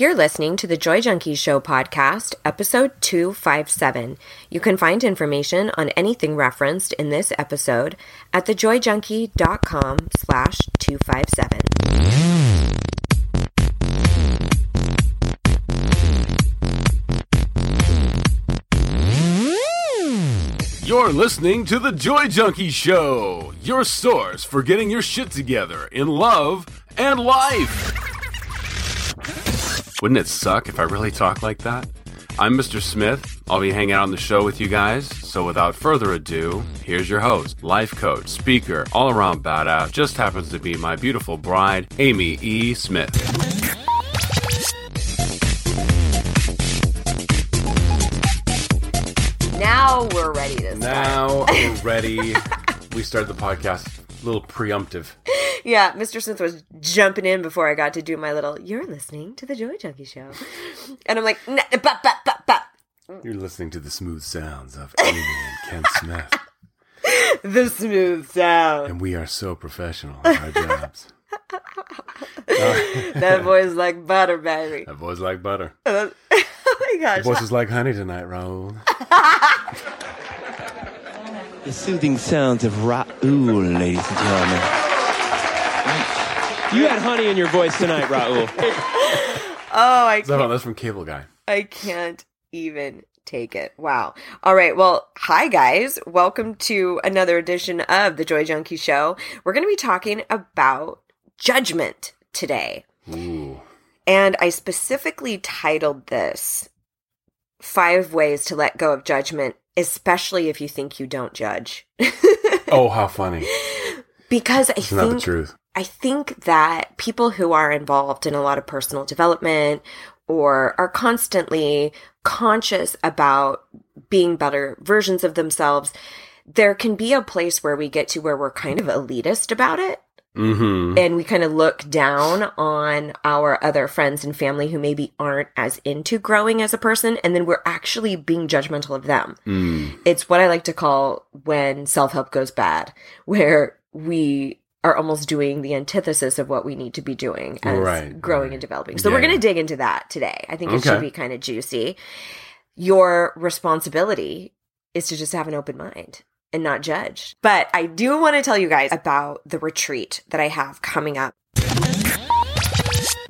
You're listening to the Joy Junkies Show podcast, episode 257. You can find information on anything referenced in this episode at thejoyjunkie.com slash 257. You're listening to the Joy Junkie Show, your source for getting your shit together in love and life. Wouldn't it suck if I really talked like that? I'm Mr. Smith. I'll be hanging out on the show with you guys. So without further ado, here's your host, life coach, speaker, all around badass, just happens to be my beautiful bride, Amy E. Smith. Now we're ready to start. Now we're ready. we start the podcast little preemptive. Yeah, Mr. Smith was jumping in before I got to do my little, you're listening to the Joy Junkie Show. And I'm like, nah. You're listening to the smooth sounds of Amy and Ken Smith. the smooth sound. And we are so professional at our jobs. That voice like butter, baby. That voice like butter. oh my gosh. Voice is like honey tonight, Raul. The soothing sounds of Raul, ladies and gentlemen. You had honey in your voice tonight, Raul. Oh, I Is can't, one? That's from Cable Guy. I can't even take it. Wow. All right. Well, hi guys. Welcome to another edition of the Joy Junkie Show. We're going to be talking about judgment today. Ooh. And I specifically titled this Five Ways to Let Go of Judgment, especially if you think you don't judge. Oh, how funny. because I It's not the think truth. I think that people who are involved in a lot of personal development or are constantly conscious about being better versions of themselves, there can be a place where we get to where we're kind of elitist about it. Mm-hmm. And we kind of look down on our other friends and family who maybe aren't as into growing as a person. And then we're actually being judgmental of them. Mm. It's what I like to call when self help goes bad, where we are almost doing the antithesis of what we need to be doing as Right, growing right. and developing. So Yeah, we're going to dig into that today. I think it should be kind of juicy. Your responsibility is to just have an open mind and not judge. But I do want to tell you guys about the retreat that I have coming up.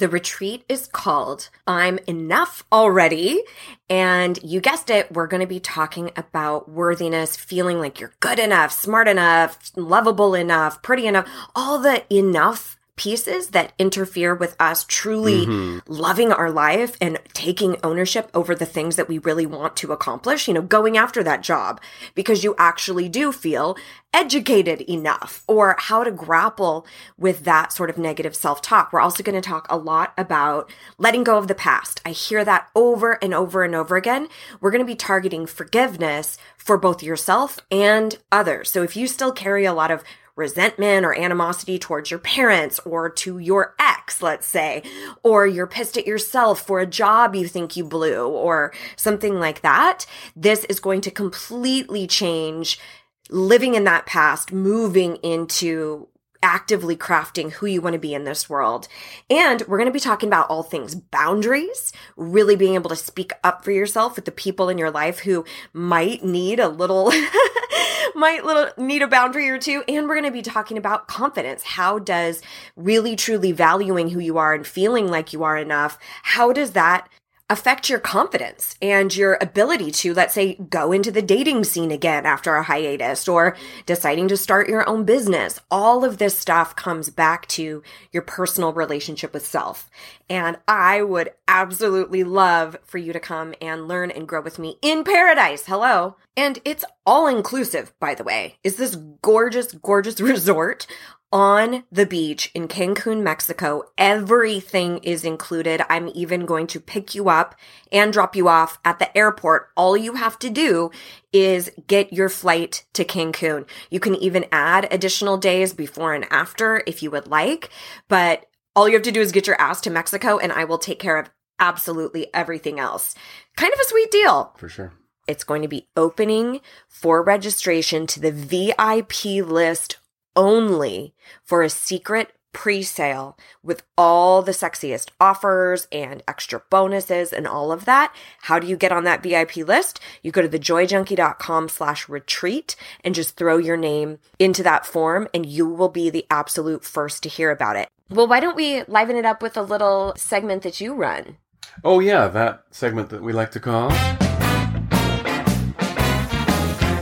The retreat is called I'm Enough Already. And you guessed it, we're going to be talking about worthiness, feeling like you're good enough, smart enough, lovable enough, pretty enough, all the enough pieces that interfere with us truly mm-hmm. loving our life and taking ownership over the things that we really want to accomplish, you know, going after that job because you actually do feel educated enough or how to grapple with that sort of negative self talk. We're also going to talk a lot about letting go of the past. I hear that over and over and over again. We're going to be targeting forgiveness for both yourself and others. So if you still carry a lot of resentment or animosity towards your parents or to your ex, let's say, or you're pissed at yourself for a job you think you blew or something like that, this is going to completely change living in that past, moving into actively crafting who you want to be in this world. And we're going to be talking about all things boundaries, really being able to speak up for yourself with the people in your life who might need a little might little need a boundary or two and we're going to be talking about confidence. How does really truly valuing who you are and feeling like you are enough, how does that affect your confidence and your ability to, let's say, go into the dating scene again after a hiatus or deciding to start your own business. All of this stuff comes back to your personal relationship with self. And I would absolutely love for you to come and learn and grow with me in paradise. Hello. And it's all inclusive, by the way. Is this gorgeous, gorgeous resort on the beach in Cancun, Mexico. Everything is included. I'm even going to pick you up and drop you off at the airport. All you have to do is get your flight to Cancun. You can even add additional days before and after if you would like, but all you have to do is get your ass to Mexico and I will take care of absolutely everything else. Kind of a sweet deal. For sure. It's going to be opening for registration to the VIP list only for a secret pre-sale with all the sexiest offers and extra bonuses and all of that. How do you get on that VIP list? You go to thejoyjunkie.com slash retreat and just throw your name into that form and you will be the absolute first to hear about it. Well, why don't we liven it up with a little segment that you run? Oh, yeah, that segment that we like to call.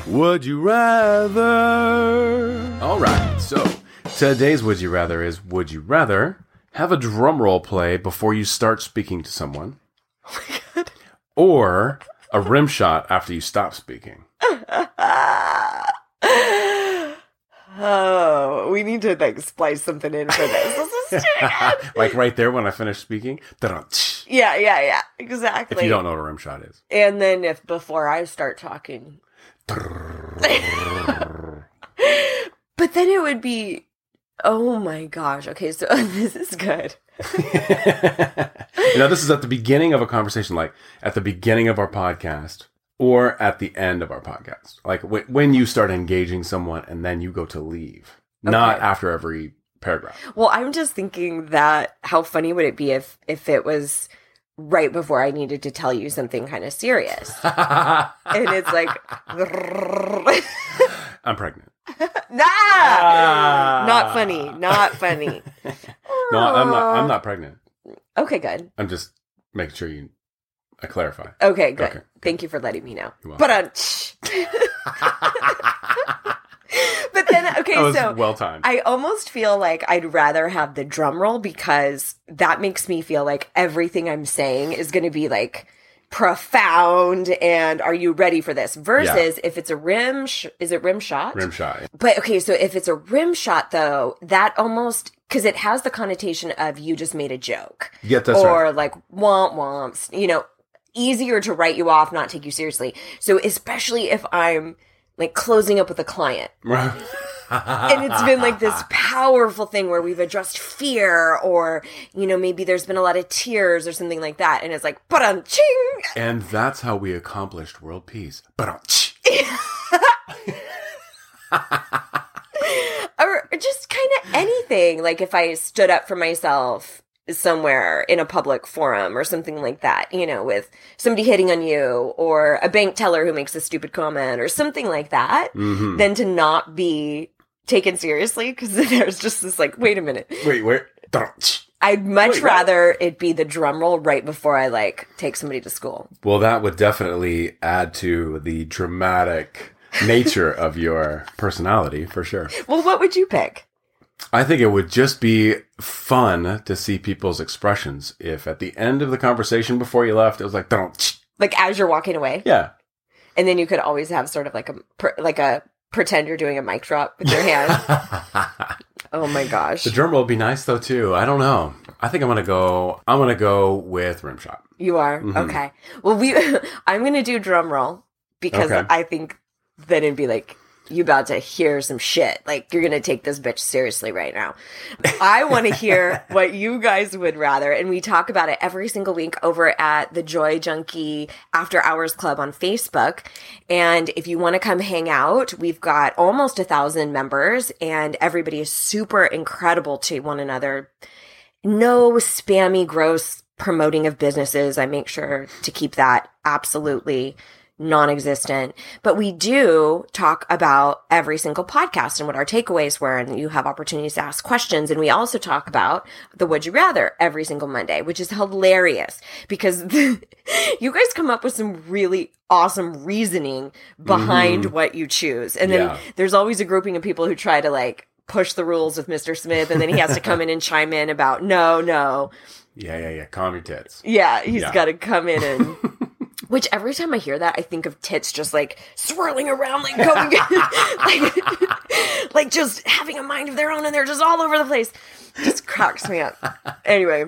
Would you rather? All right, so today's Would You Rather is Would you rather have a drum roll play before you start speaking to someone? Oh my God. Or a rim shot after you stop speaking? Oh, we need to like splice something in for this. This is like right there when I finish speaking? Ta-da, tsh. yeah, yeah, yeah, exactly. If you don't know what a rim shot is. And then if before I start talking, but then it would be, oh my gosh. Okay, so this is good. you know, this is at the beginning of a conversation, like at the beginning of our podcast or at the end of our podcast. Like w- when you start engaging someone and then you go to leave, not after every paragraph. Well, I'm just thinking that how funny would it be if if it was right before I needed to tell you something kind of serious, and it's like, I'm pregnant. nah, Ah. not funny, not funny. No, I'm not. I'm not pregnant. Okay, good. I'm just making sure you. I clarify. Okay, good. Okay. Thank you for letting me know. But um, but then okay, so well timed. I almost feel like I'd rather have the drum roll because that makes me feel like everything I'm saying is going to be like profound and are you ready for this versus if it's a rim sh- is it rim shot Rim shot. but okay so if it's a rim shot though that almost because it has the connotation of you just made a joke Yeah, that's or right. like womp womps, you know, easier to write you off, not take you seriously. So especially if I'm like closing up with a client and it's been like this powerful thing where we've addressed fear or, you know, maybe there's been a lot of tears or something like that. And it's like, but um ching. and that's how we accomplished world peace. But Or just kind of anything. Like if I stood up for myself somewhere in a public forum or something like that, you know, with somebody hitting on you or a bank teller who makes a stupid comment or something like that, Mhm. then to not be taken seriously because there's just this like, wait a minute. wait, where? I'd much Wait, what? rather it be the drum roll right before I like take somebody to school. Well, that would definitely add to the dramatic nature of your personality for sure. Well, what would you pick? I think it would just be fun to see people's expressions if at the end of the conversation before you left, it was like, don't. Like as you're walking away, Yeah. and then you could always have sort of like a like a pretend you're doing a mic drop with your hand. oh my gosh. the drum roll would be nice though too. I don't know. I think I'm gonna go. I'm gonna go with rim shot. You are Mhm. okay. Well, we I'm gonna do drum roll because Okay. I think then it'd be like you about to hear some shit. Like you're gonna take this bitch seriously right now. I want to hear what you guys would rather, and we talk about it every single week over at the Joy Junkie After Hours Club on Facebook. And if you want to come hang out, we've got almost a thousand members, and everybody is super incredible to one another no spammy, gross promoting of businesses. I make sure to keep that absolutely non existent. But we do talk about every single podcast and what our takeaways were. And you have opportunities to ask questions. And we also talk about the Would You Rather every single Monday, which is hilarious because you guys come up with some really awesome reasoning behind mm-hmm. what you choose. And then Yeah. there's always a grouping of people who try to like, push the rules with Mr. Smith and then he has to come in and chime in about no, no. Yeah, yeah, yeah. Calm your tits. Yeah, he's Yeah. got to come in and which every time I hear that I think of tits just like swirling around like going like, like just having a mind of their own and they're just all over the place. Just cracks me up. Anyway,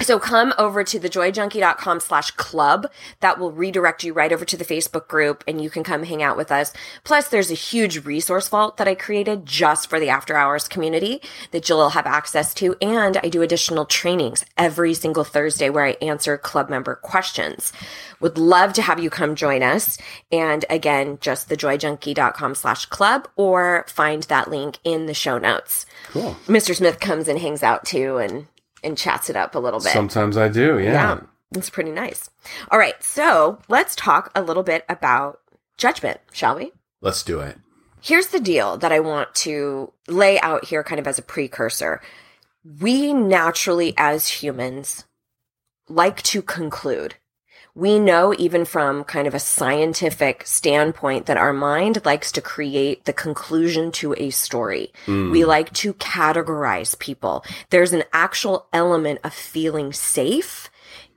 So come over to thejoyjunkie.com slash club. That will redirect you right over to the Facebook group and you can come hang out with us. Plus there's a huge resource vault that I created just for the after hours community that you'll have access to. And I do additional trainings every single Thursday where I answer club member questions. Would love to have you come join us. And again, just thejoyjunkie.com slash club or find that link in the show notes. Cool. Mr. Smith comes and hangs out too and and chats it up a little bit. Sometimes I do, yeah. yeah, it's pretty nice. All right, so let's talk a little bit about judgment, shall we? Let's do it. Here's the deal that I want to lay out here kind of as a precursor. We naturally, as humans, like to conclude. We know, even from kind of a scientific standpoint, that our mind likes to create the conclusion to a story. We mm. like to categorize people. There's an actual element of feeling safe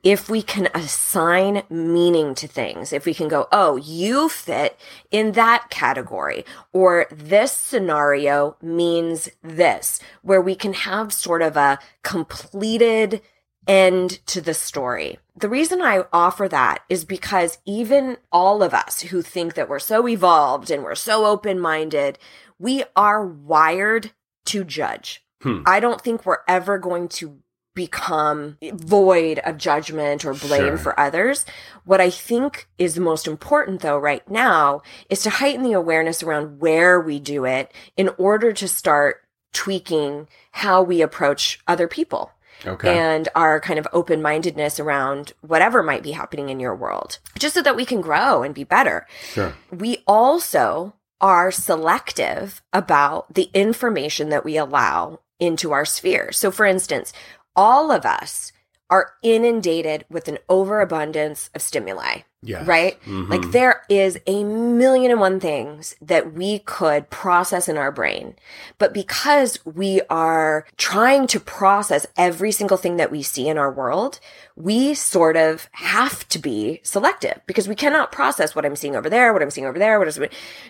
if we can assign meaning to things, if we can go, oh, you fit in that category, or this scenario means this, where we can have sort of a completed end to the story. The reason I offer that is because even all of us who think that we're so evolved and we're so open minded, we are wired to judge. Hmm. I don't think we're ever going to become void of judgment or blame Sure. for others. What I think is most important though right now is to heighten the awareness around where we do it in order to start tweaking how we approach other people Okay. and our kind of open mindedness around whatever might be happening in your world, just so that we can grow and be better. sure. We also are selective about the information that we allow into our sphere. So, for instance, all of us are inundated with an overabundance of stimuli Yes. right? Mhm. Like there is a million and one things that we could process in our brain. But because we are trying to process every single thing that we see in our world, we sort of have to be selective because we cannot process what I'm seeing over there, what I'm seeing over there, what is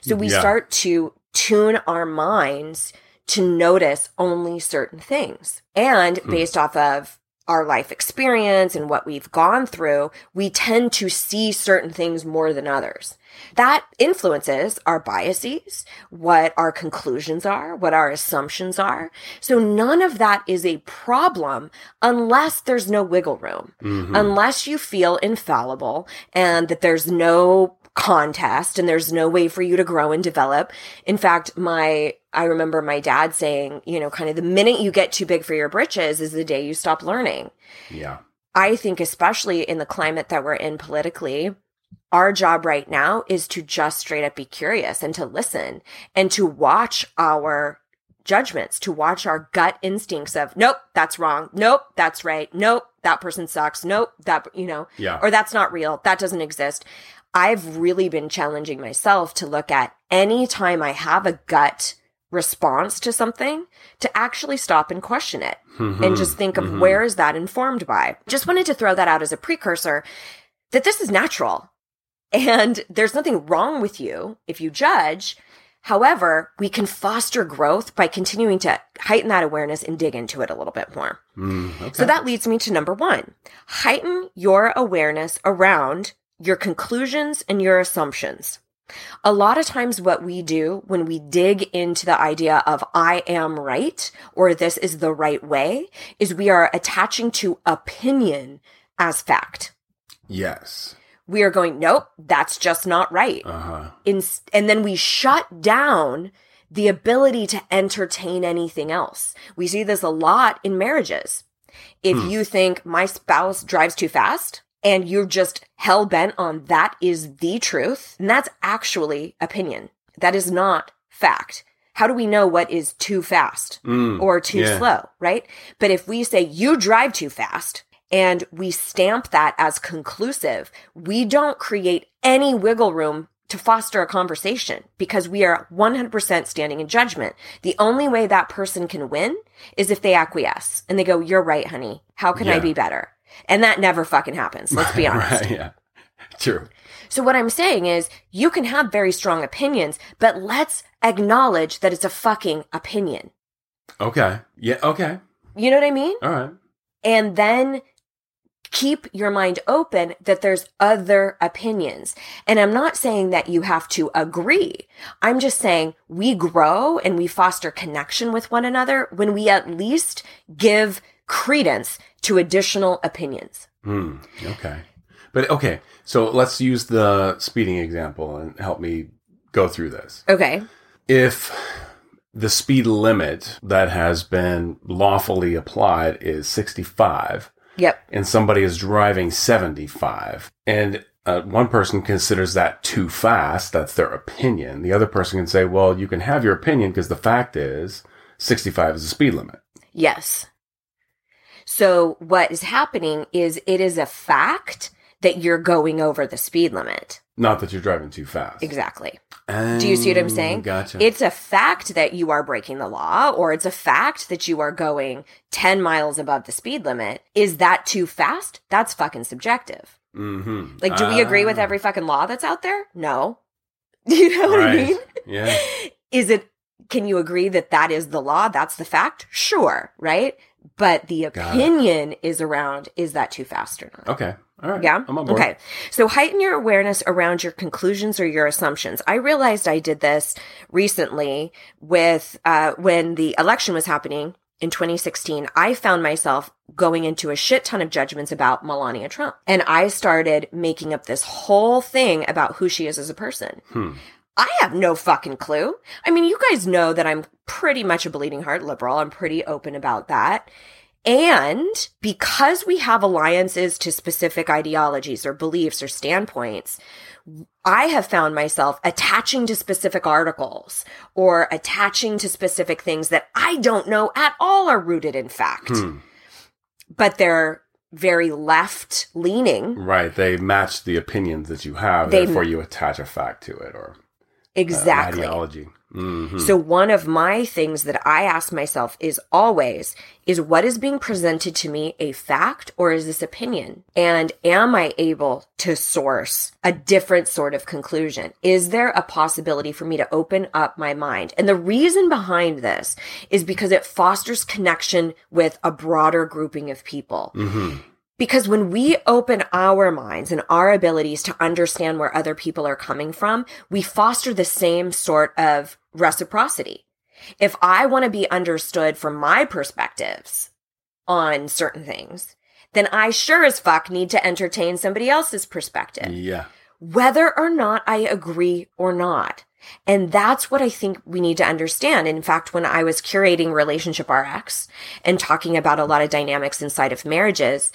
so we Yeah. start to tune our minds to notice only certain things. And based off of our life experience and what we've gone through, we tend to see certain things more than others. That influences our biases, what our conclusions are, what our assumptions are. So none of that is a problem unless there's no wiggle room, mm-hmm. unless you feel infallible and that there's no contest and there's no way for you to grow and develop. In fact, my I remember my dad saying, you know, kind of the minute you get too big for your britches is the day you stop learning. Yeah. I think especially in the climate that we're in politically, our job right now is to just straight up be curious and to listen and to watch our judgments, to watch our gut instincts of, nope, that's wrong. Nope, that's right. Nope, that person sucks. Nope, that, you know, Yeah. or that's not real. That doesn't exist. I've really been challenging myself to look at any time I have a gut response to something to actually stop and question it and just think of where is that informed by. Just wanted to throw that out as a precursor that this is natural and there's nothing wrong with you if you judge. However, we can foster growth by continuing to heighten that awareness and dig into it a little bit more. Mm, okay. So that leads me to number one heighten your awareness around your conclusions and your assumptions. A lot of times, what we do when we dig into the idea of I am right or this is the right way is we are attaching to opinion as fact. yes. We are going, nope, that's just not right. Uh huh. In, and then we shut down the ability to entertain anything else. We see this a lot in marriages. If you think my spouse drives too fast and you're just hell bent on that is the truth, and that's actually opinion. That is not fact. How do we know what is too fast Mm, or too yeah. slow, right? But if we say you drive too fast and we stamp that as conclusive, we don't create any wiggle room to foster a conversation because we are 100% standing in judgment. The only way that person can win is if they acquiesce and they go, You're right, honey. How can I be better? And that never fucking happens. Let's be honest. Right, yeah. True. So what I'm saying is you can have very strong opinions, but let's acknowledge that it's a fucking opinion. Okay. Yeah. Okay. You know what I mean? All right. And then keep your mind open that there's other opinions. And I'm not saying that you have to agree. I'm just saying we grow and we foster connection with one another when we at least give credence to additional opinions. Hmm. Okay. But okay, so let's use the speeding example and help me go through this. Okay. If the speed limit that has been lawfully applied is 65 Yep. and somebody is driving 75 and uh, one person considers that too fast, that's their opinion. The other person can say, well, you can have your opinion because the fact is 65 is the speed limit. Yes. So what is happening is it is a fact that you're going over the speed limit. Not that you're driving too fast. Exactly. Do you see what I'm saying? Gotcha. It's a fact that you are breaking the law, or it's a fact that you are going 10 miles above the speed limit. Is that too fast? That's fucking subjective. mm-hmm. Like, do we agree with every fucking law that's out there? No. Do you know what I mean? Yeah. Is it, can you agree that that is the law? That's the fact? Sure. Right. But the opinion is around, is that too fast or not? Okay. All right. Yeah. I'm on board. Okay. So heighten your awareness around your conclusions or your assumptions. I realized I did this recently with uh, when the election was happening in 2016. I found myself going into a shit ton of judgments about Melania Trump, and I started making up this whole thing about who she is as a person. Hmm. I have no fucking clue. I mean, you guys know that I'm pretty much a bleeding heart liberal. I'm pretty open about that. And because we have alliances to specific ideologies or beliefs or standpoints, I have found myself attaching to specific articles or attaching to specific things that I don't know at all are rooted in fact, Hmm. but they're very left leaning. Right. They match the opinions that you have, They- therefore you attach a fact to it or Exactly. an ideology. hmm So one of my things that I ask myself is always is what is being presented to me a fact or is this opinion? And am I able to source a different sort of conclusion? Is there a possibility for me to open up my mind? And the reason behind this is because it fosters connection with a broader grouping of people. hmm Because when we open our minds and our abilities to understand where other people are coming from, we foster the same sort of reciprocity. If I want to be understood from my perspectives on certain things, then I sure as fuck need to entertain somebody else's perspective Yeah. whether or not I agree or not. And that's what I think we need to understand. In fact, when I was curating Relationship RX and talking about a lot of dynamics inside of marriages,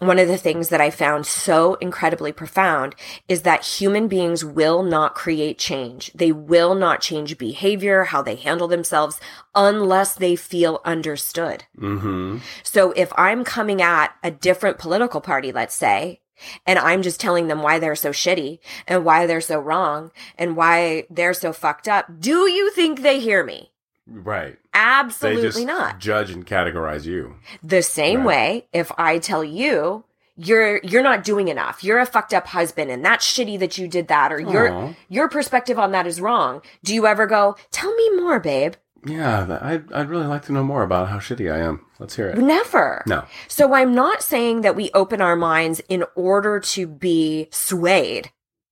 one of the things that I found so incredibly profound is that human beings will not create change. They will not change behavior, how they handle themselves, unless they feel understood. hmm So if I'm coming at a different political party, let's say, and I'm just telling them why they're so shitty and why they're so wrong and why they're so fucked up, do you think they hear me? Right. Absolutely they just not. judge and categorize you. The same Right. way, if I tell you, you're you're not doing enough. You're a fucked up husband and that's shitty that you did that or Aw. your your perspective on that is wrong. Do you ever go, "Tell me more, babe?" Yeah, I'd, I'd really like to know more about how shitty I am. Let's hear it. Never. No. So I'm not saying that we open our minds in order to be swayed.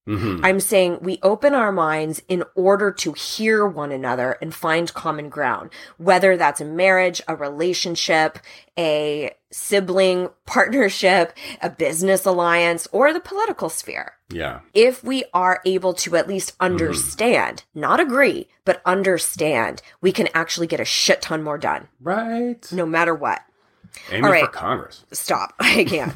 Hmm I'm saying we open our minds in order to hear one another and find common ground, whether that's a marriage, a relationship, a sibling partnership, a business alliance, or the political sphere. Yeah. If we are able to at least understand, not agree, but understand, we can actually get a shit ton more done, Right. no matter what. Aiming All for. Congress. stop. I can't.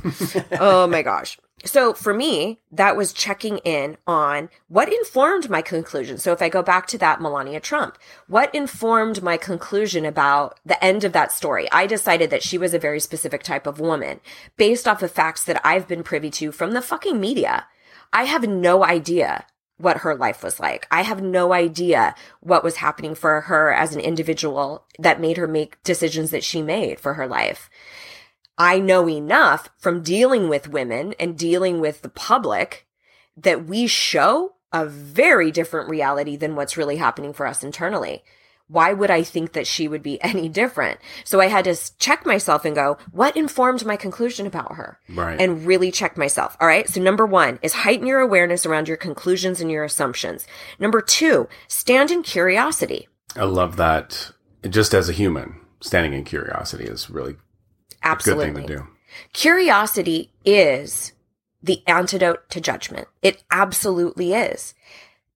oh my gosh. So for me, that was checking in on what informed my conclusion. So if I go back to that Melania Trump, what informed my conclusion about the end of that story? I decided that she was a very specific type of woman based off of facts that I've been privy to from the fucking media. I have no idea what her life was like. I have no idea what was happening for her as an individual that made her make decisions that she made for her life. I know enough from dealing with women and dealing with the public that we show a very different reality than what's really happening for us internally. Why would I think that she would be any different? So I had to check myself and go, what informed my conclusion about her? Right. And really check myself. All right. So number one is heighten your awareness around your conclusions and your assumptions. Number two, stand in curiosity. I love that. Just as a human, standing in curiosity is really Absolutely. good thing to do. Curiosity is the antidote to judgment. It absolutely is.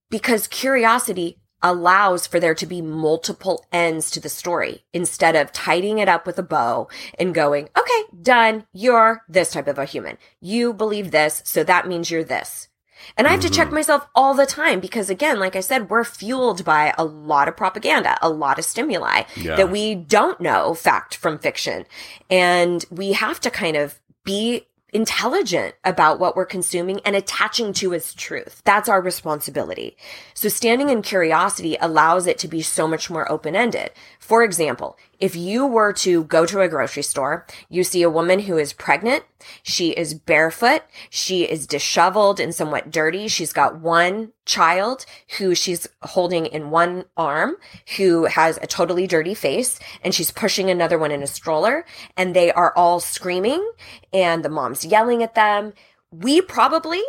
Because curiosity allows for there to be multiple ends to the story instead of tidying it up with a bow and going, okay, done. You're this type of a human. You believe this. So that means you're this. And I have to check myself all the time because again, like I said, we're fueled by a lot of propaganda, a lot of stimuli Yeah. that we don't know fact from fiction. And we have to kind of be intelligent about what we're consuming and attaching to as truth. That's our responsibility. So standing in curiosity allows it to be so much more open-ended. For example, if you were to go to a grocery store, you see a woman who is pregnant, she is barefoot, she is disheveled and somewhat dirty. She's got one child who she's holding in one arm, who has a totally dirty face, and she's pushing another one in a stroller, and they are all screaming, and the mom's yelling at them. We probably,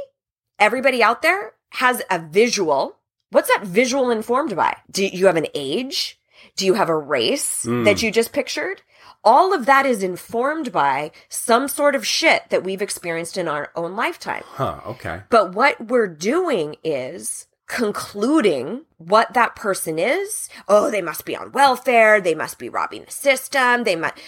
everybody out there, has a visual. What's that visual informed by? Do you have an age? Do you have a race hmm. that you just pictured? All of that is informed by some sort of shit that we've experienced in our own lifetime. Huh. Okay. But what we're doing is concluding what that person is. Oh, they must be on welfare. They must be robbing the system. They might,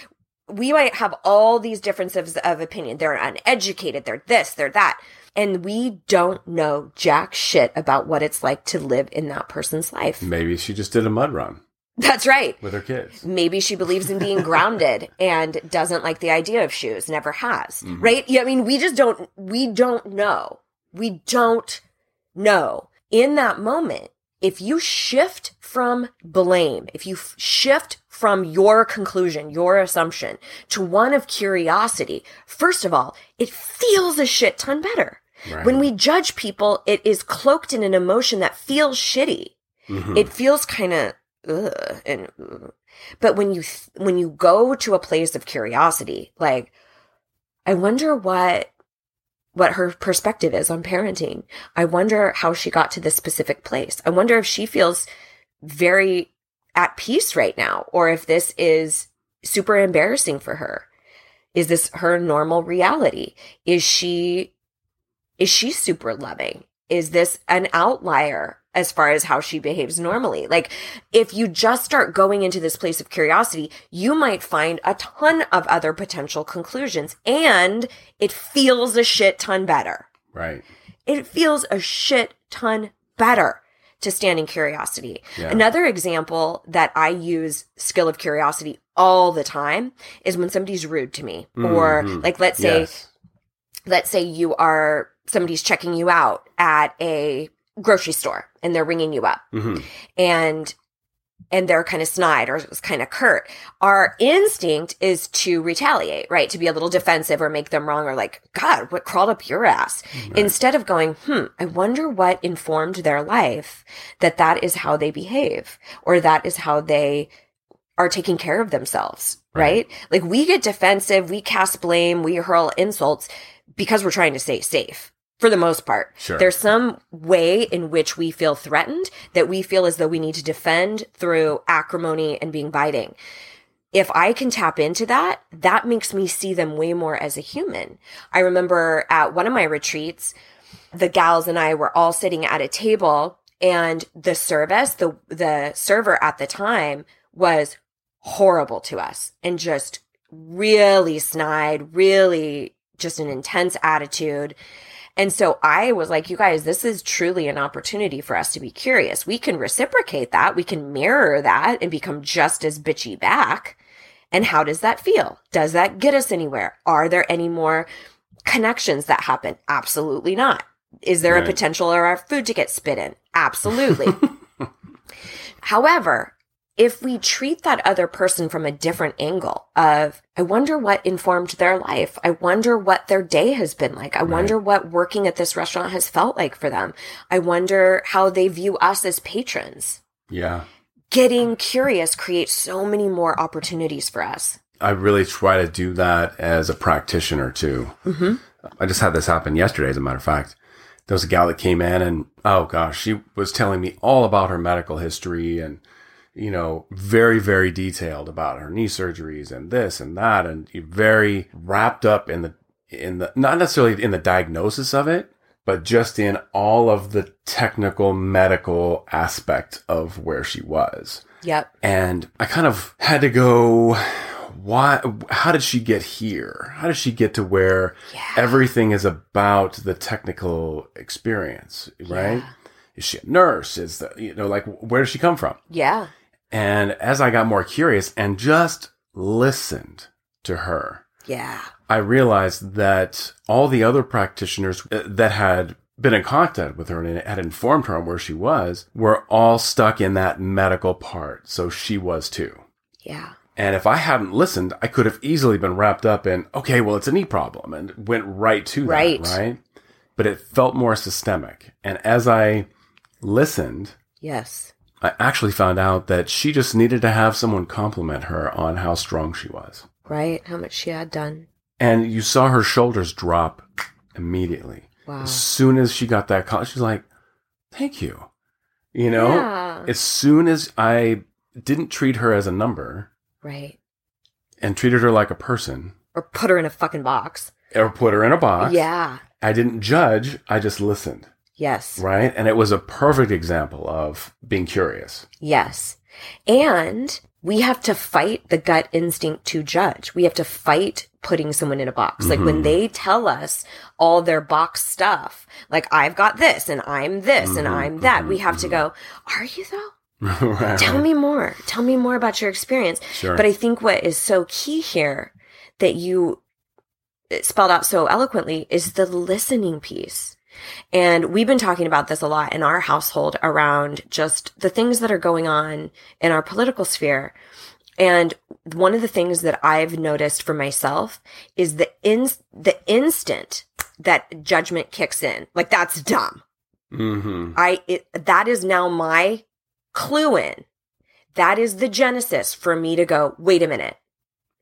we might have all these differences of opinion. They're uneducated. They're this, they're that. And we don't know jack shit about what it's like to live in that person's life. Maybe she just did a mud run That's right. with her kids. Maybe she believes in being grounded and doesn't like the idea of shoes, never has. Right? Yeah, I mean, we just don't, we don't know. We don't know. In that moment, if you shift from blame, if you f- shift from your conclusion, your assumption to one of curiosity, first of all, it feels a shit ton better. Right. When we judge people, it is cloaked in an emotion that feels shitty. Mhm. It feels kind of ugh and but when you th- when you go to a place of curiosity, like I wonder what what her perspective is on parenting. I wonder how she got to this specific place. I wonder if she feels very at peace right now or if this is super embarrassing for her. Is this her normal reality? Is she is she super loving? Is this an outlier as far as how she behaves normally? Like, if you just start going into this place of curiosity, you might find a ton of other potential conclusions and it feels a shit ton better. Right. It feels a shit ton better to stand in curiosity. Yeah. Another example that I use skill of curiosity all the time is when somebody's rude to me or Mhm. like, let's say, Yes. Let's say you are somebody's checking you out at a grocery store and they're ringing you up. Mhm. and and they're kind of snide or it was kind of curt. Our instinct is to retaliate right? To be a little defensive or make them wrong or like god what crawled up your ass? Instead of going hmm i wonder what informed their life that that is how they behave or that is how they are taking care of themselves right, like we get defensive we cast blame we hurl insults because we're trying to stay safe for the most part. Sure. There's some way in which we feel threatened that we feel as though we need to defend through acrimony and being biting. If I can tap into that, that makes me see them way more as a human. I remember at one of my retreats, the gals and I were all sitting at a table and the service, the the server at the time was horrible to us and just really snide, really just an intense attitude. And so I was like, you guys, this is truly an opportunity for us to be curious. We can reciprocate that. We can mirror that and become just as bitchy back. And how does that feel? Does that get us anywhere? Are there any more connections that happen? Absolutely not. Is there Right. a potential for our food to get spit in? Absolutely. However, if we treat that other person from a different angle of, I wonder what informed their life. I wonder what their day has been like. I wonder what working at this restaurant has felt like for them. I wonder how they view us as patrons. Yeah. getting curious creates so many more opportunities for us. I really try to do that as a practitioner too. Mm-hmm. I just had this happen yesterday, as a matter of fact. There was a gal that came in and, oh gosh, she was telling me all about her medical history and, you know, very, very detailed about her knee surgeries and this and that and very wrapped up in the, in the, not necessarily in the diagnosis of it, but just in all of the technical medical aspect of where she was. Yep. And I kind of had to go, why, how did she get here? How did she get to where Yeah. everything is about the technical experience, right? Yeah. Is she a nurse? Is the, you know, like, where does she come from? Yeah. And as I got more curious and just listened to her, Yeah. I realized that all the other practitioners uh, that had been in contact with her and had informed her on where she was were all stuck in that medical part. So she was too. Yeah. And if I hadn't listened, I could have easily been wrapped up in, okay, well, it's a knee problem and went right to that, Right. right? But it felt more systemic. And as I listened, Yes. I actually found out that she just needed to have someone compliment her on how strong she was. Right. How much she had done. And you saw her shoulders drop immediately. Wow. As soon as she got that call, she's like, thank you. You know, Yeah. as soon as I didn't treat her as a number Right. and treated her like a person Or put her in a fucking box. or put her in a box, Yeah. I didn't judge. I just listened. Yes. Right. And it was a perfect example of being curious. Yes. And we have to fight the gut instinct to judge. We have to fight putting someone in a box. Like when mm-hmm. they tell us all their box stuff, like I've got this and I'm this and mm-hmm. I'm that, we mm-hmm. have to go, are you though? right. Tell me more. Tell me more about your experience. Sure. But I think what is so key here that you uh, spelled out so eloquently is the listening piece. And we've been talking about this a lot in our household around just the things that are going on in our political sphere. And one of the things that I've noticed for myself is the in, the instant that judgment kicks in. Like that's dumb. hmm I it, that is now my clue in. That is the genesis for me to go, wait a minute.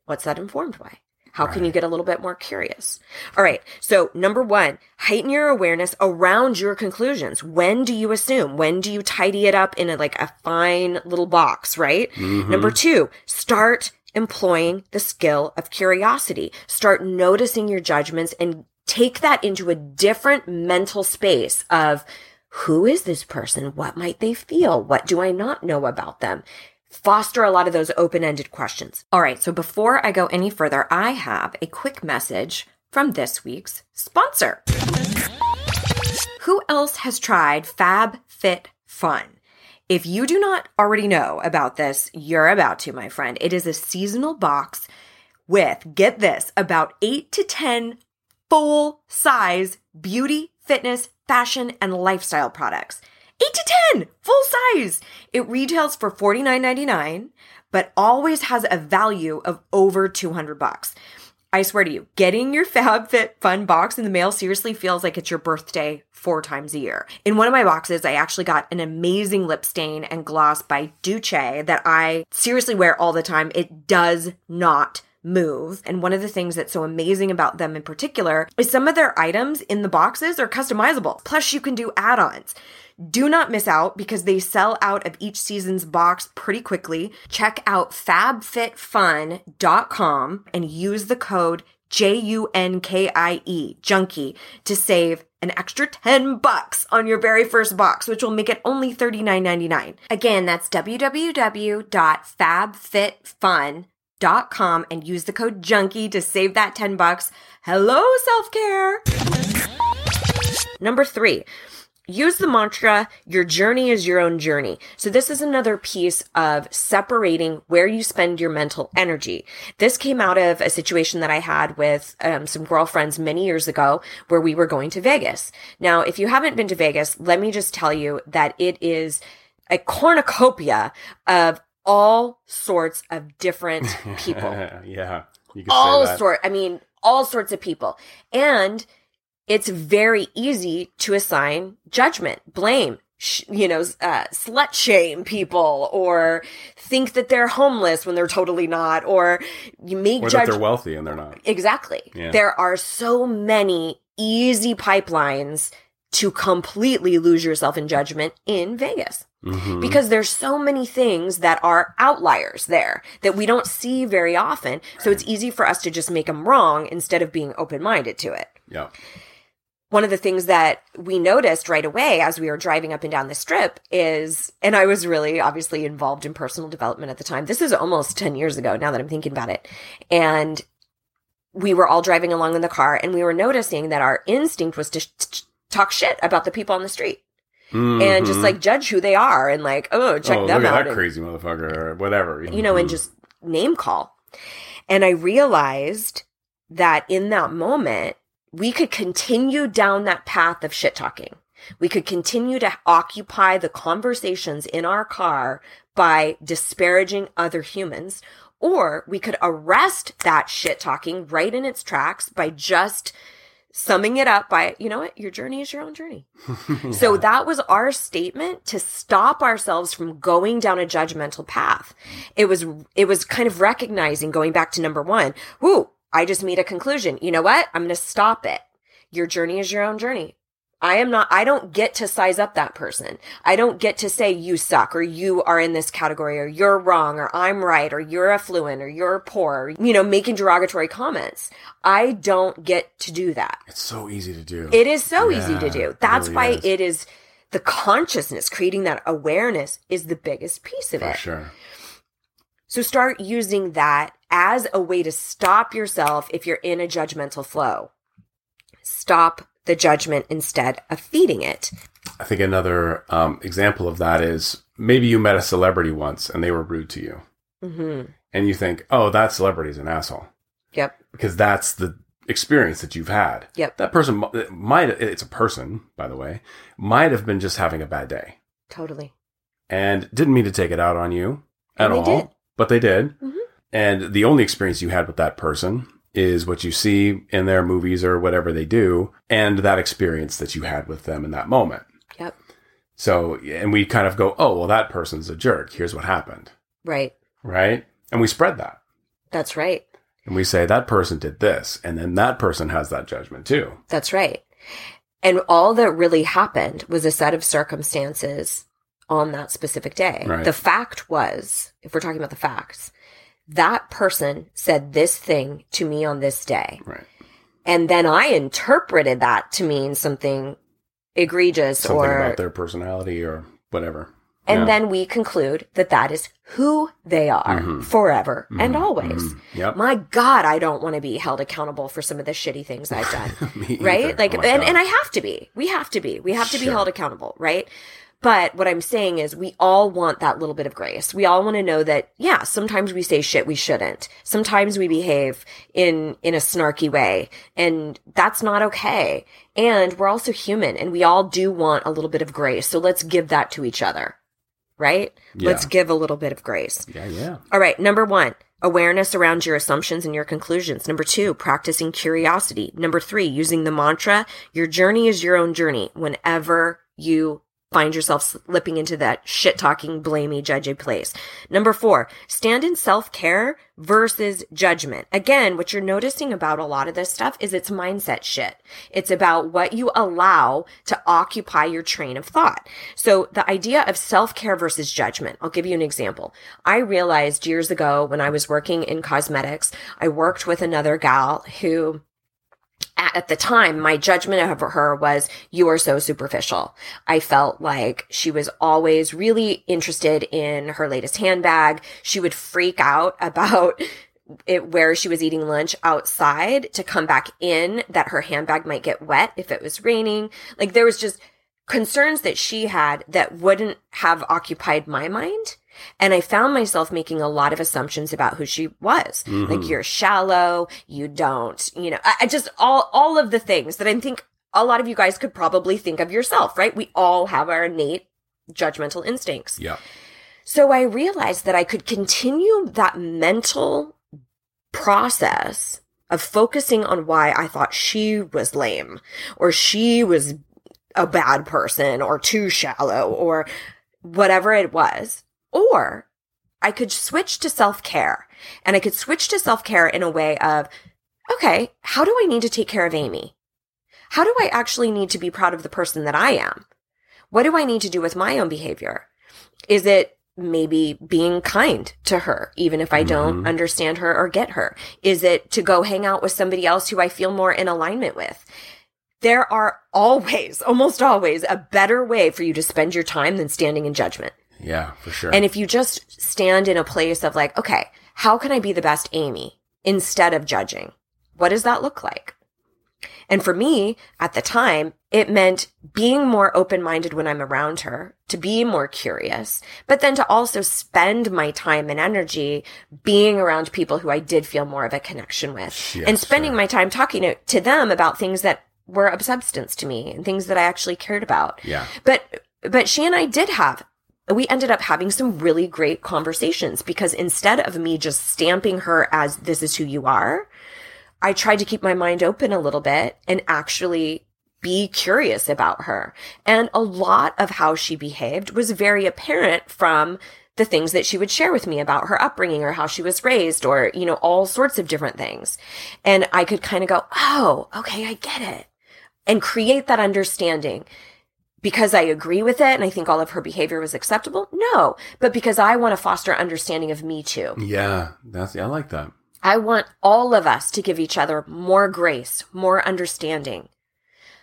What's that informed by? How can you get a little bit more curious? All right. So number one, heighten your awareness around your conclusions. When do you assume? When do you tidy it up in a, like a fine little box, right? Mm-hmm. Number two, start employing the skill of curiosity. Start noticing your judgments and take that into a different mental space of who is this person? What might they feel? What do I not know about them? Foster a lot of those open ended questions. All right. So before I go any further, I have a quick message from this week's sponsor. Who else has tried Fab Fit Fun? If you do not already know about this, you're about to, my friend. It is a seasonal box with, get this, about eight to 10 full size beauty, fitness, fashion, and lifestyle products. Eight to 10 full size. It retails for $49.99, but always has a value of over 200 bucks. I swear to you, getting your FabFitFun box in the mail seriously feels like it's your birthday four times a year. In one of my boxes, I actually got an amazing lip stain and gloss by Duce that I seriously wear all the time. It does not move. And one of the things that's so amazing about them in particular is some of their items in the boxes are customizable. Plus, you can do add ons. Do not miss out because they sell out of each season's box pretty quickly. Check out fabfitfun.com and use the code J U N K I E, junkie, to save an extra 10 bucks on your very first box, which will make it only $39.99. Again, that's www.fabfitfun.com and use the code junkie to save that 10 bucks. Hello, self care. Number three, use the mantra, your journey is your own journey. So this is another piece of separating where you spend your mental energy. This came out of a situation that I had with um, some girlfriends many years ago where we were going to Vegas. Now, if you haven't been to Vegas, let me just tell you that it is a cornucopia of all sorts of different people yeah. You can all sort i mean all sorts of people and it's very easy to assign judgment blame sh- you know, uh, slut shame people or think that they're homeless when they're totally not, or you make Or judge. that they're wealthy and they're not. exactly. Yeah. There are so many easy pipelines to completely lose yourself in judgment in Vegas Mhm. because there's so many things that are outliers there that we don't see very often. So it's easy for us to just make them wrong instead of being open minded to it Yeah. One of the things that we noticed right away as we were driving up and down the strip is, and I was really obviously involved in personal development at the time. This is almost 10 years ago now that I'm thinking about it. And we were all driving along in the car and we were noticing that our instinct was to sh- t- talk shit about the people on the street and just like judge who they are and like, oh, check oh, them out. that and- crazy motherfucker or whatever. you know, and Mhm. just name call. And I realized that in that moment, we could continue down that path of shit talking. We could continue to occupy the conversations in our car by disparaging other humans, or we could arrest that shit talking right in its tracks by just summing it up by, you know what, your journey is your own journey. So that was our statement to stop ourselves from going down a judgmental path. It was, it was kind of recognizing going back to number one. Whoo, I just made a conclusion. You know what? I'm going to stop it. Your journey is your own journey. I am not, I don't get to size up that person. I don't get to say you suck or you are in this category or you're wrong or I'm right or you're affluent or you're poor, you know, making derogatory comments. I don't get to do that. It's so easy to do. It is so easy to do. it That's really why is. it is the consciousness, creating that awareness is the biggest piece of for it. sure. So start using that as a way to stop yourself if you're in a judgmental flow. Stop the judgment instead of feeding it. I think another um, example of that is maybe you met a celebrity once and they were rude to you, hmm and you think, "Oh, that celebrity's an asshole," Yep. because that's the experience that you've had. Yep. That person might it's a person, by the way, might have been just having a bad day Totally. and didn't mean to take it out on you at all, did. but they did. Mhm. And the only experience you had with that person is what you see in their movies or whatever they do, and that experience that you had with them in that moment. Yep. So, and we kind of go, oh, well, that person's a jerk. Here's what happened. Right. Right. And we spread that. That's right. And we say that person did this. And then that person has that judgment too. That's right. And all that really happened was a set of circumstances on that specific day. Right. The fact was, if we're talking about the facts, that person said this thing to me on this day. Right. And then I interpreted that to mean something egregious Something or about their personality or whatever. and Yeah. then we conclude that that is who they are Mhm. forever and Mhm, always. mhm. Yep. My God, I don't want to be held accountable for some of the shitty things I've done. Right? either. Like, Oh and, God. and I have to be. We have to be. We have to be Sure. held accountable, right? But what I'm saying is we all want that little bit of grace. We all want to know that, yeah, sometimes we say shit we shouldn't. Sometimes we behave in, in a snarky way and that's not okay. And we're also human and we all do want a little bit of grace. So let's give that to each other, right? Let's give a little bit of grace. yeah, yeah. All right. Number one, awareness around your assumptions and your conclusions. Number two, practicing curiosity. Number three, using the mantra, your journey is your own journey whenever you find yourself slipping into that shit talking, blamey, judgy place. Number four, stand in self care versus judgment. Again, what you're noticing about a lot of this stuff is it's mindset shit. It's about what you allow to occupy your train of thought. So the idea of self care versus judgment, I'll give you an example. I realized years ago when I was working in cosmetics, I worked with another gal who at the time, my judgment of her was, you are so superficial. I felt like she was always really interested in her latest handbag. She would freak out about it where she was eating lunch outside to come back in that her handbag might get wet if it was raining. Like there was just concerns that she had that wouldn't have occupied my mind. And I found myself making a lot of assumptions about who she was. Like Mhm. you're shallow, you don't, you know, I, I just all all of the things that I think a lot of you guys could probably think of yourself, right? We all have our innate judgmental instincts. Yeah. So I realized that I could continue that mental process of focusing on why I thought she was lame or she was a bad person or too shallow or whatever it was. Or I could switch to self care and I could switch to self care in a way of, okay, how do I need to take care of Amy? How do I actually need to be proud of the person that I am? What do I need to do with my own behavior? Is it maybe being kind to her, even if I don't mm-hmm. understand her or get her? Is it to go hang out with somebody else who I feel more in alignment with? There are always, almost always, a better way for you to spend your time than standing in judgment. Yeah, for sure. And if you just stand in a place of like, okay, how can I be the best Amy instead of judging? What does that look like? And for me at the time, it meant being more open minded when I'm around her, to be more curious, but then to also spend my time and energy being around people who I did feel more of a connection with Yes, and spending sure. my time talking to, to them about things that were of substance to me and things that I actually cared about. yeah. But but she and I did have we ended up having some really great conversations because instead of me just stamping her as this is who you are, I tried to keep my mind open a little bit and actually be curious about her. And a lot of how she behaved was very apparent from the things that she would share with me about her upbringing or how she was raised or, you know, all sorts of different things. And I could kind of go, Oh, okay, I get it. And create that understanding because I agree with it and I think all of her behavior was acceptable? No, but because I want to foster understanding of me too. Yeah, that's I like that. I want all of us to give each other more grace, more understanding,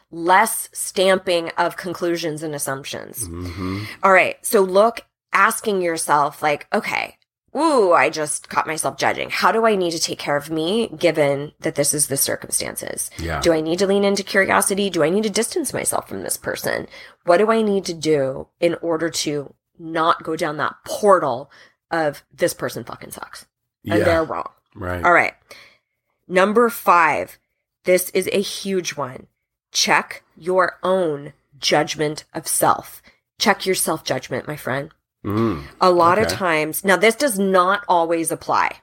less stamping of conclusions and assumptions. hmm All right. So look, asking yourself, like, okay, ooh, I just caught myself judging. How do I need to take care of me given that this is the circumstances? Yeah. Do I need to lean into curiosity? Do I need to distance myself from this person? What do I need to do in order to not go down that portal of this person fucking sucks and Yeah. they're wrong? Right. All right. Number five. This is a huge one. Check your own judgment of self. Check your self judgment, my friend. Mm. A lot of times, now this does not always apply.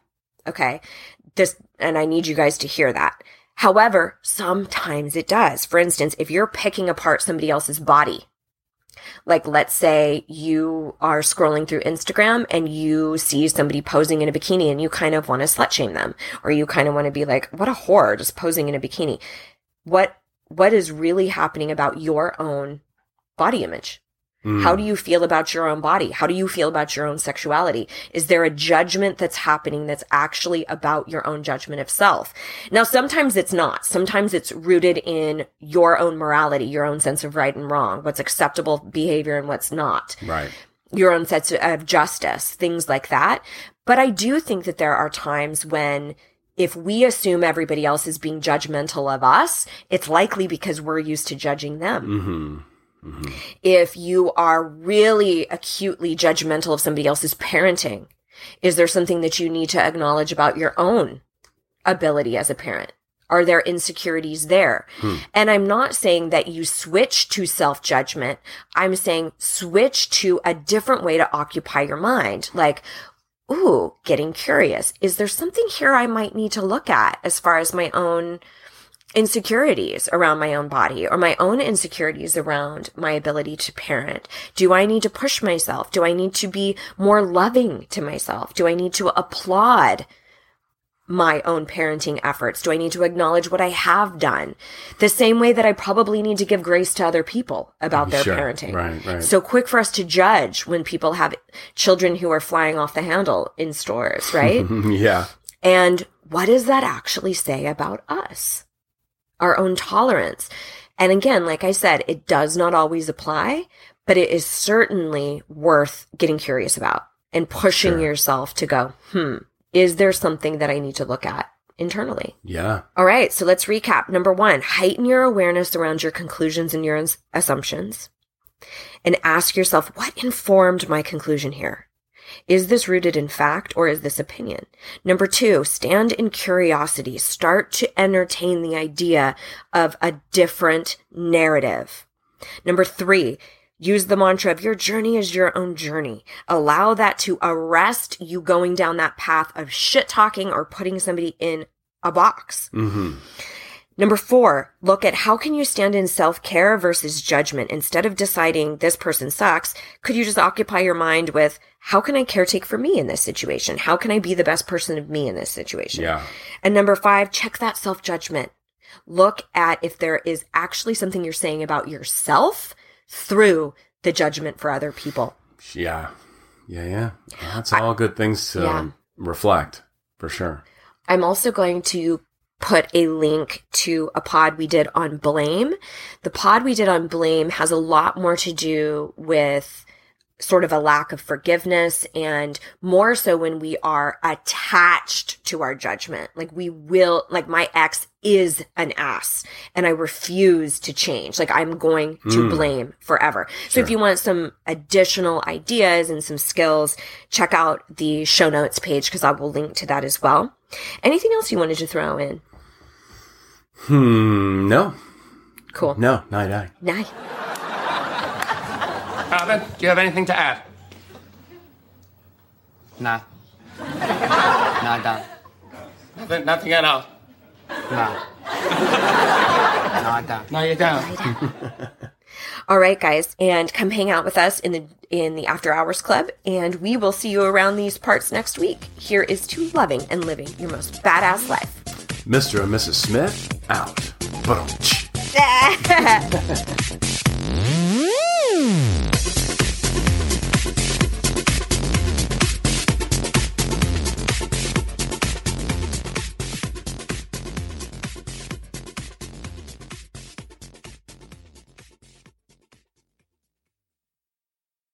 Okay. This, and I need you guys to hear that. However, sometimes it does. For instance, if you're picking apart somebody else's body, like let's say you are scrolling through Instagram and you see somebody posing in a bikini and you kind of want to slut shame them or you kind of want to be like, what a whore just posing in a bikini. What, what is really happening about your own body image? Mm. How do you feel about your own body? How do you feel about your own sexuality? Is there a judgment that's happening that's actually about your own judgment of self? Now, sometimes it's not. Sometimes it's rooted in your own morality, your own sense of right and wrong, what's acceptable behavior and what's not, Right. your own sense of justice, things like that. But I do think that there are times when if we assume everybody else is being judgmental of us, it's likely because we're used to judging them hmm if you are really acutely judgmental of somebody else's parenting, is there something that you need to acknowledge about your own ability as a parent? Are there insecurities there? And I'm not saying that you switch to self judgment. I'm saying switch to a different way to occupy your mind. Like, ooh, getting curious. Is there something here I might need to look at as far as my own insecurities around my own body or my own insecurities around my ability to parent? Do I need to push myself? Do I need to be more loving to myself? Do I need to applaud my own parenting efforts? Do I need to acknowledge what I have done? The same way that I probably need to give grace to other people about their Sure. parenting. Right, right. So quick for us to judge when people have children who are flying off the handle in stores, right? yeah. And what does that actually say about us? Our own tolerance. And again, like I said, it does not always apply, but it is certainly worth getting curious about and pushing Sure. yourself to go, hmm, is there something that I need to look at internally? Yeah. All right, so let's recap. Number one, heighten your awareness around your conclusions and your assumptions. And ask yourself, what informed my conclusion here? Is this rooted in fact or is this opinion? Number two, stand in curiosity. Start to entertain the idea of a different narrative. Number three, use the mantra of your journey is your own journey. Allow that to arrest you going down that path of shit talking or putting somebody in a box. hmm Number four, look at how can you stand in self-care versus judgment. Instead of deciding this person sucks, could you just occupy your mind with how can I caretake for me in this situation? How can I be the best person of me in this situation? Yeah. And number five, check that self-judgment. Look at if there is actually something you're saying about yourself through the judgment for other people. Yeah. Yeah, yeah. That's all good things to Yeah. reflect, for sure. I'm also going to put a link to a pod we did on blame. The pod we did on blame has a lot more to do with sort of a lack of forgiveness and more so when we are attached to our judgment. Like we will, like my ex is an ass and I refuse to change. Like I'm going to hmm. blame forever. So if you want some additional ideas and some skills, check out the show notes page because I will link to that as well. Anything else you wanted to throw in? Hmm. No. Cool. No. Night night. Nice. Alvin, do you have anything to add? Nah. nah, I don't. Nothing, nothing at all. Nah. no, I don't. No, you don't. All right, guys, and come hang out with us in the in the After Hours Club, and we will see you around these parts next week. Here is to loving and living your most badass life. Mr. and Mrs. Smith out. Boom.